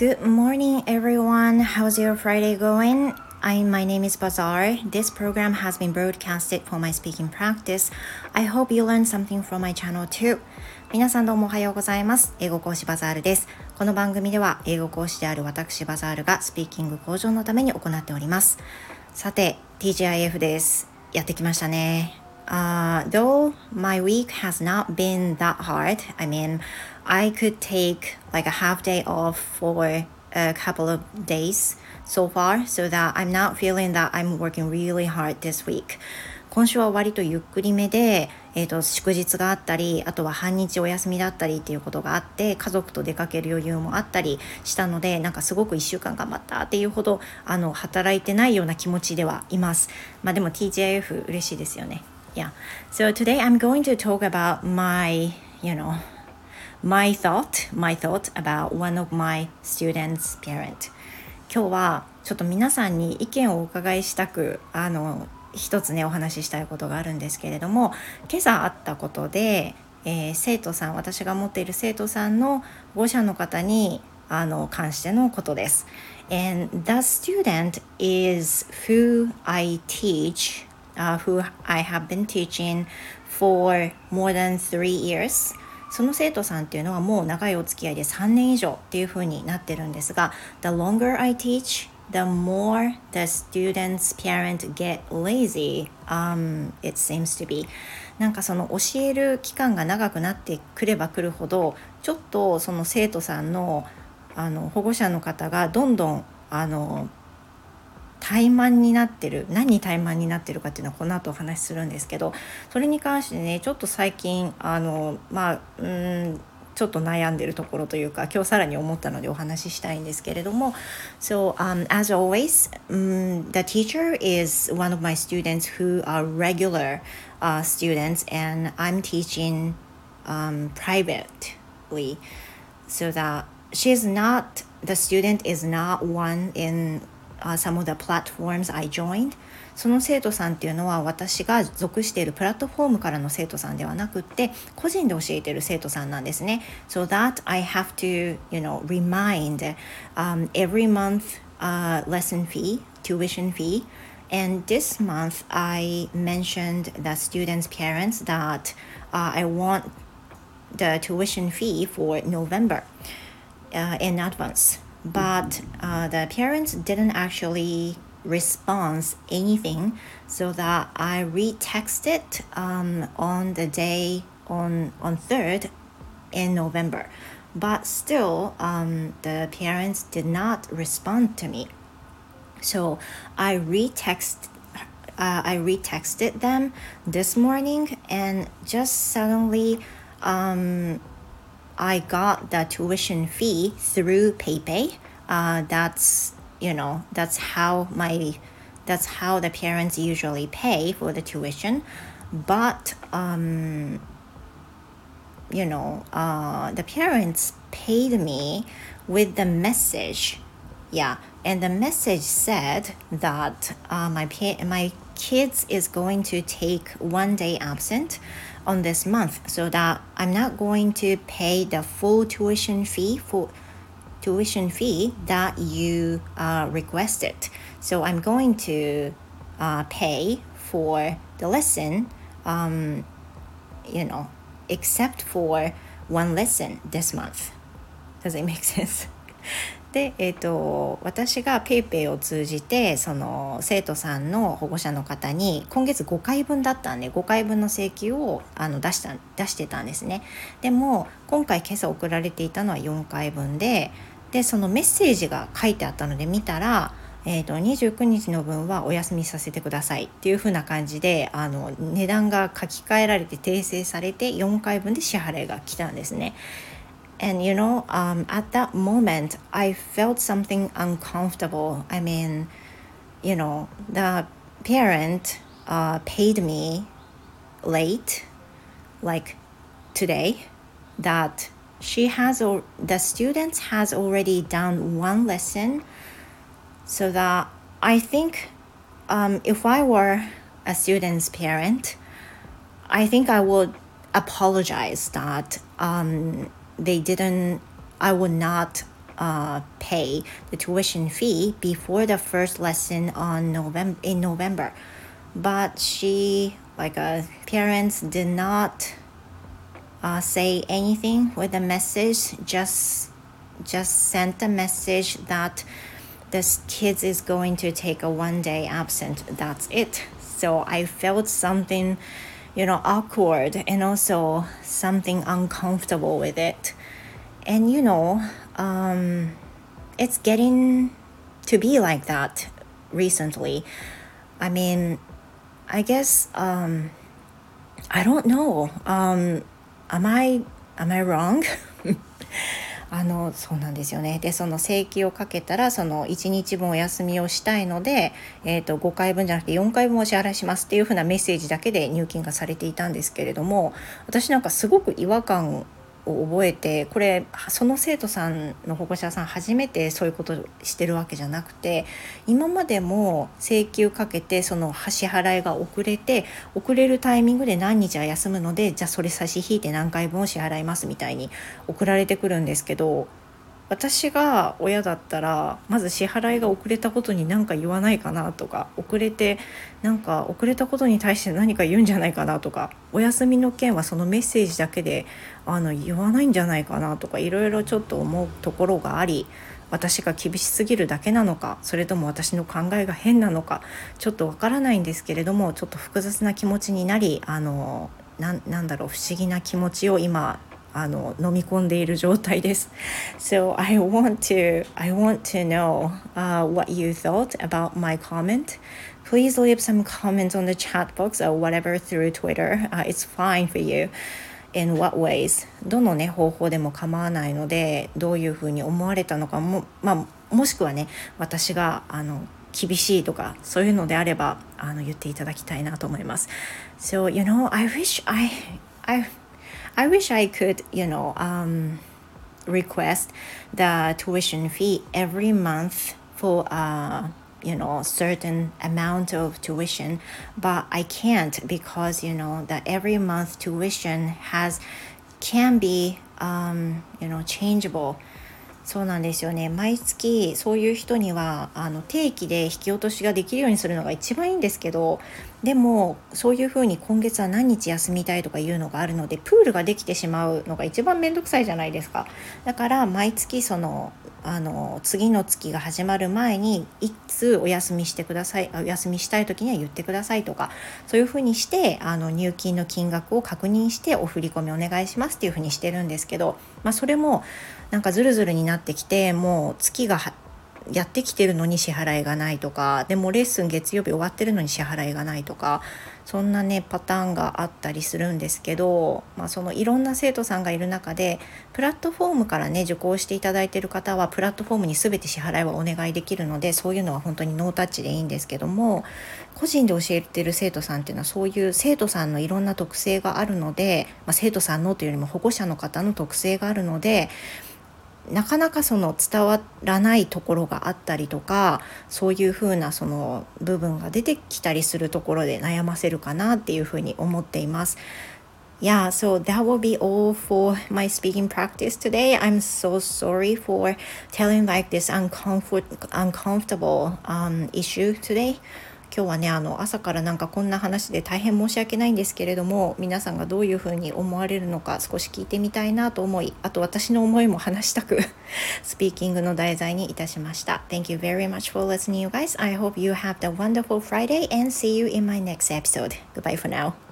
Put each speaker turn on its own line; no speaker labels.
Good morning, everyone. How's your Friday going? I'm my name is Bazaar. This program has been broadcasted for my speaking practice. I hope you learned something from my channel too. 皆さんどうもおはようございます。英語講師バザールです。この番組では英語講師である私バザールがスピーキング向上のために行っております。さて、TGIF です。やってきましたね。Uh, though my week has not been that hard, I mean, I could take like a half day off for a couple of days so far so that I'm not feeling that I'm working really hard this week. 今週は割とゆっくりめで、えーと、祝日があったりあとは半日お休みだったりっていうことがあって家族と出かける余裕もあったりしたのでなんかすごく1週間頑張ったっていうほどあの働いてないような気持ちではいますまあでも TJF 嬉しいですよね Yeah. So today I'm going to talk about my, you know, my thought, my thought about one of my students' parent. 今日はちょっと皆さんに意見をお伺いしたく、あの、一つね、お話ししたいことがあるんですけれども、今朝あったことで、えー、生徒さん、私が持っている生徒さんの保護者の方に、あの、関してのことです。And the student is who I teach uh, who I have been teaching for more than three years その生徒さんっていうのはもう長いお付き合いで3年以上っていう風になってるんですが The longer I teach the more the students parent get lazy um, it seems to be なんかその教える期間が長くなってくればくるほどちょっとその生徒さんのあの保護者の方がどんどんあの怠慢になってる何に怠慢になってるかっていうのはこの後お話しするんですけどそれに関してねちょっと最近あのまあうんちょっと悩んでるところというか今日さらに思ったのでお話ししたいんですけれども So、um, as always、um, the teacher is one of my students who are regular、uh, students and I'm teaching、um, privately so that she's not the student is not one in uh, some of the platforms I joined その生徒さんっていうのは私が属しているプラットフォームからの生徒さんではなくって個人で教えている生徒さんなんですね。So that I have to, you know, remind、um, every month、uh, lesson fee, tuition fee. And this month I mentioned the students' parents that uh, I want the tuition fee for November uh, in advance. but uh, the parents didn't actually respond anything so that i retexted um, on the day on on 3rd in november. But still um, the parents did not respond to me. So i retext uh, i retexted them this morning and just suddenly um, I got the tuition fee through PayPay. Uh, that's you know that's how my that's how the parents usually pay for the tuition. But um, you know, uh, the parents paid me with the message. Yeah, and the message said that uh, my my kids is going to take one day absent on this month so that I'm not going to pay the full tuition fee for tuition fee that you uh, requested. So I'm going to uh, pay for the lesson, um, you know, except for one lesson this month. Does it make sense? で、えーと、私が PayPay を通じてその生徒さんの保護者の方に今月5回分だったんで5回分の請求をあの出した出してたんですねでも今回今朝送られていたのは4回分ででそのメッセージが書いてあったので見たらえーと、29日の分はお休みさせてくださいっていう風な感じであの値段が書き換えられて訂正されて4回分で支払いが来たんですね。And you know um, at that moment i felt something uncomfortable. I mean you know the parent uh, paid me late like today that she has or the student has already done one lesson. So that i think um, if i were a student's parent i think i would apologize that um, they didn't i would not uh, pay the tuition fee before the first lesson on November in November. But she, like uh, parents, did not uh, say anything with a message. Just just sent a message that this kid is going to take a one day absent. That's it. So I felt something, you know, awkward and also something uncomfortable with it. And you know, um, it's getting to be like that recently. I mean, I guess um, I don't know. Um, am I am I wrong? あのそうなんですよね。でその請求をかけたらその1日分お休みをしたいので、えーと、5回分じゃなくて4回分お支払いしますっていうふうなメッセージだけで入金がされていたんですけれども私なんかすごく違和感を覚えてこれその生徒さんの保護者さん初めてそういうことしてるわけじゃなくて今までも請求かけてその支払いが遅れて遅れるタイミングで何日は休むのでじゃあそれ差し引いて何回分を支払いますみたいに送られてくるんですけど私が親だったらまず支払いが遅れたことに何か言わないかなとか遅れてなんか遅れたことに対して何か言うんじゃないかなとかお休みの件はそのメッセージだけであの言わないんじゃないかなとかいろいろちょっと思うところがあり私が厳しすぎるだけなのかそれとも私の考えが変なのかちょっとわからないんですけれどもちょっと複雑な気持ちになりあのなんだろう不思議な気持ちを今あの飲み込んでいる状態です。So I want to I want to know、uh, what you thought about my comment. Please leave some comments on the chat box or whatever through Twitter. Uh, it's fine for you. In what ways? どのね方法でも構わないのでどういうふうに思われたのかも,、まあ、もしくはね私があの厳しいとかそういうのであればあの言っていただきたいなと思います。So you know I wish I I I wish I could, you know, um, request the tuition fee every month for a uh, you know certain amount of tuition but i can't because you know that every month tuition has can be um, you know changeable そうなんですよね。毎月そういう人にはあの定期で引き落としができるようにするのが一番いいんですけどでもそういうふうに今月は何日休みたいとかいうのがあるのでプールができてしまうのが一番面倒くさいじゃないですか。だから毎月そのあの次の月が始まる前にいつお休みしてくださいお休みしたい時には言ってくださいとかそういうふうにしてあの入金の金額を確認してお振り込みお願いしますっていうふうにしてるんですけど、まあ、それもなんかズルズルになってきてもう月がやってきてるのに支払いがないとかでもレッスン月曜日終わってるのに支払いがないとかそんなねパターンがあったりするんですけど、まあ、そのいろんな生徒さんがいる中でプラットフォームからね受講していただいてる方はプラットフォームに全て支払いはお願いできるのでそういうのは本当にノータッチでいいんですけども個人で教えてる生徒さんっていうのはそういう生徒さんのいろんな特性があるので、まあ、生徒さんのというよりも保護者の方の特性があるのでなかなかその伝わらないところがあったりとかそういうふうなその部分が出てきたりするところで悩ませるかなっていうふうに思っています。Yeah, so that will be all for my speaking practice today. I'm so sorry for telling like this uncomfort uncomfortable um, issue today. 今日はねあの朝からなんかこんな話で大変申し訳ないんですけれども皆さんがどういうふうに思われるのか少し聞いてみたいなと思いあと私の思いも話したくスピーキングの題材にいたしました Thank you very much for listening you guys I hope you have a wonderful Friday and see you in my next episode Goodbye for now